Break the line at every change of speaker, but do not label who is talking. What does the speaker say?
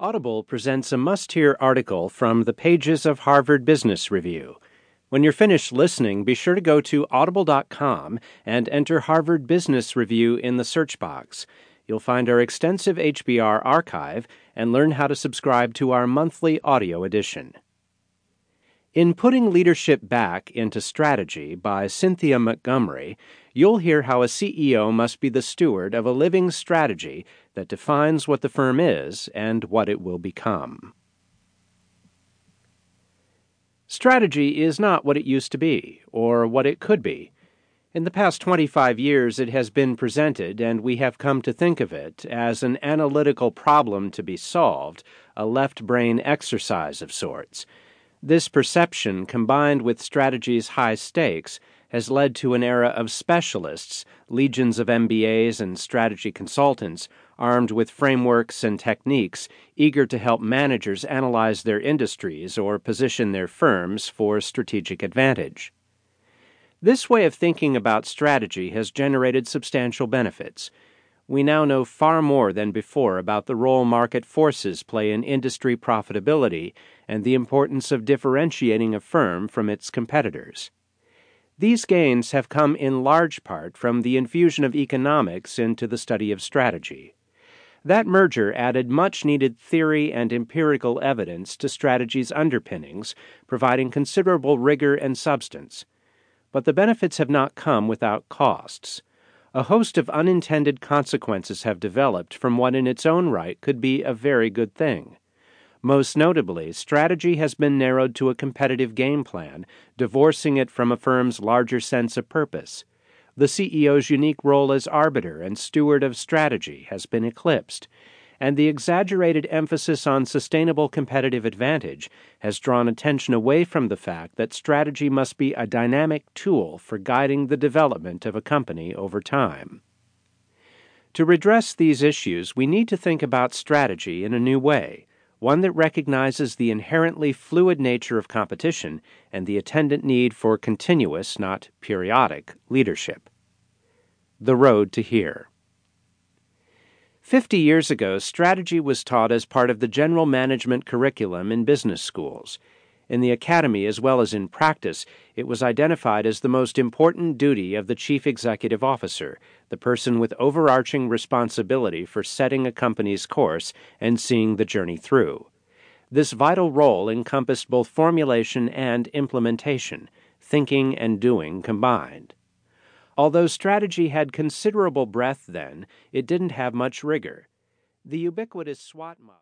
Audible presents a must hear article from the pages of Harvard Business Review. When you're finished listening, be sure to go to audible.com and enter Harvard Business Review in the search box. You'll find our extensive HBR archive and learn how to subscribe to our monthly audio edition. In Putting Leadership Back into Strategy by Cynthia Montgomery, you'll hear how a CEO must be the steward of a living strategy that defines what the firm is and what it will become. Strategy is not what it used to be, or what it could be. In the past 25 years, it has been presented, and we have come to think of it as an analytical problem to be solved, a left brain exercise of sorts. This perception, combined with strategy's high stakes, has led to an era of specialists, legions of MBAs and strategy consultants, armed with frameworks and techniques, eager to help managers analyze their industries or position their firms for strategic advantage. This way of thinking about strategy has generated substantial benefits we now know far more than before about the role market forces play in industry profitability and the importance of differentiating a firm from its competitors. These gains have come in large part from the infusion of economics into the study of strategy. That merger added much needed theory and empirical evidence to strategy's underpinnings, providing considerable rigor and substance. But the benefits have not come without costs a host of unintended consequences have developed from what in its own right could be a very good thing. Most notably, strategy has been narrowed to a competitive game plan, divorcing it from a firm's larger sense of purpose. The CEO's unique role as arbiter and steward of strategy has been eclipsed, and the exaggerated emphasis on sustainable competitive advantage has drawn attention away from the fact that strategy must be a dynamic tool for guiding the development of a company over time. To redress these issues, we need to think about strategy in a new way, one that recognizes the inherently fluid nature of competition and the attendant need for continuous, not periodic, leadership. The Road to Here. Fifty years ago, strategy was taught as part of the general management curriculum in business schools. In the academy as well as in practice, it was identified as the most important duty of the chief executive officer, the person with overarching responsibility for setting a company's course and seeing the journey through. This vital role encompassed both formulation and implementation, thinking and doing combined. Although strategy had considerable breadth then, it didn't have much rigor. The ubiquitous SWOT model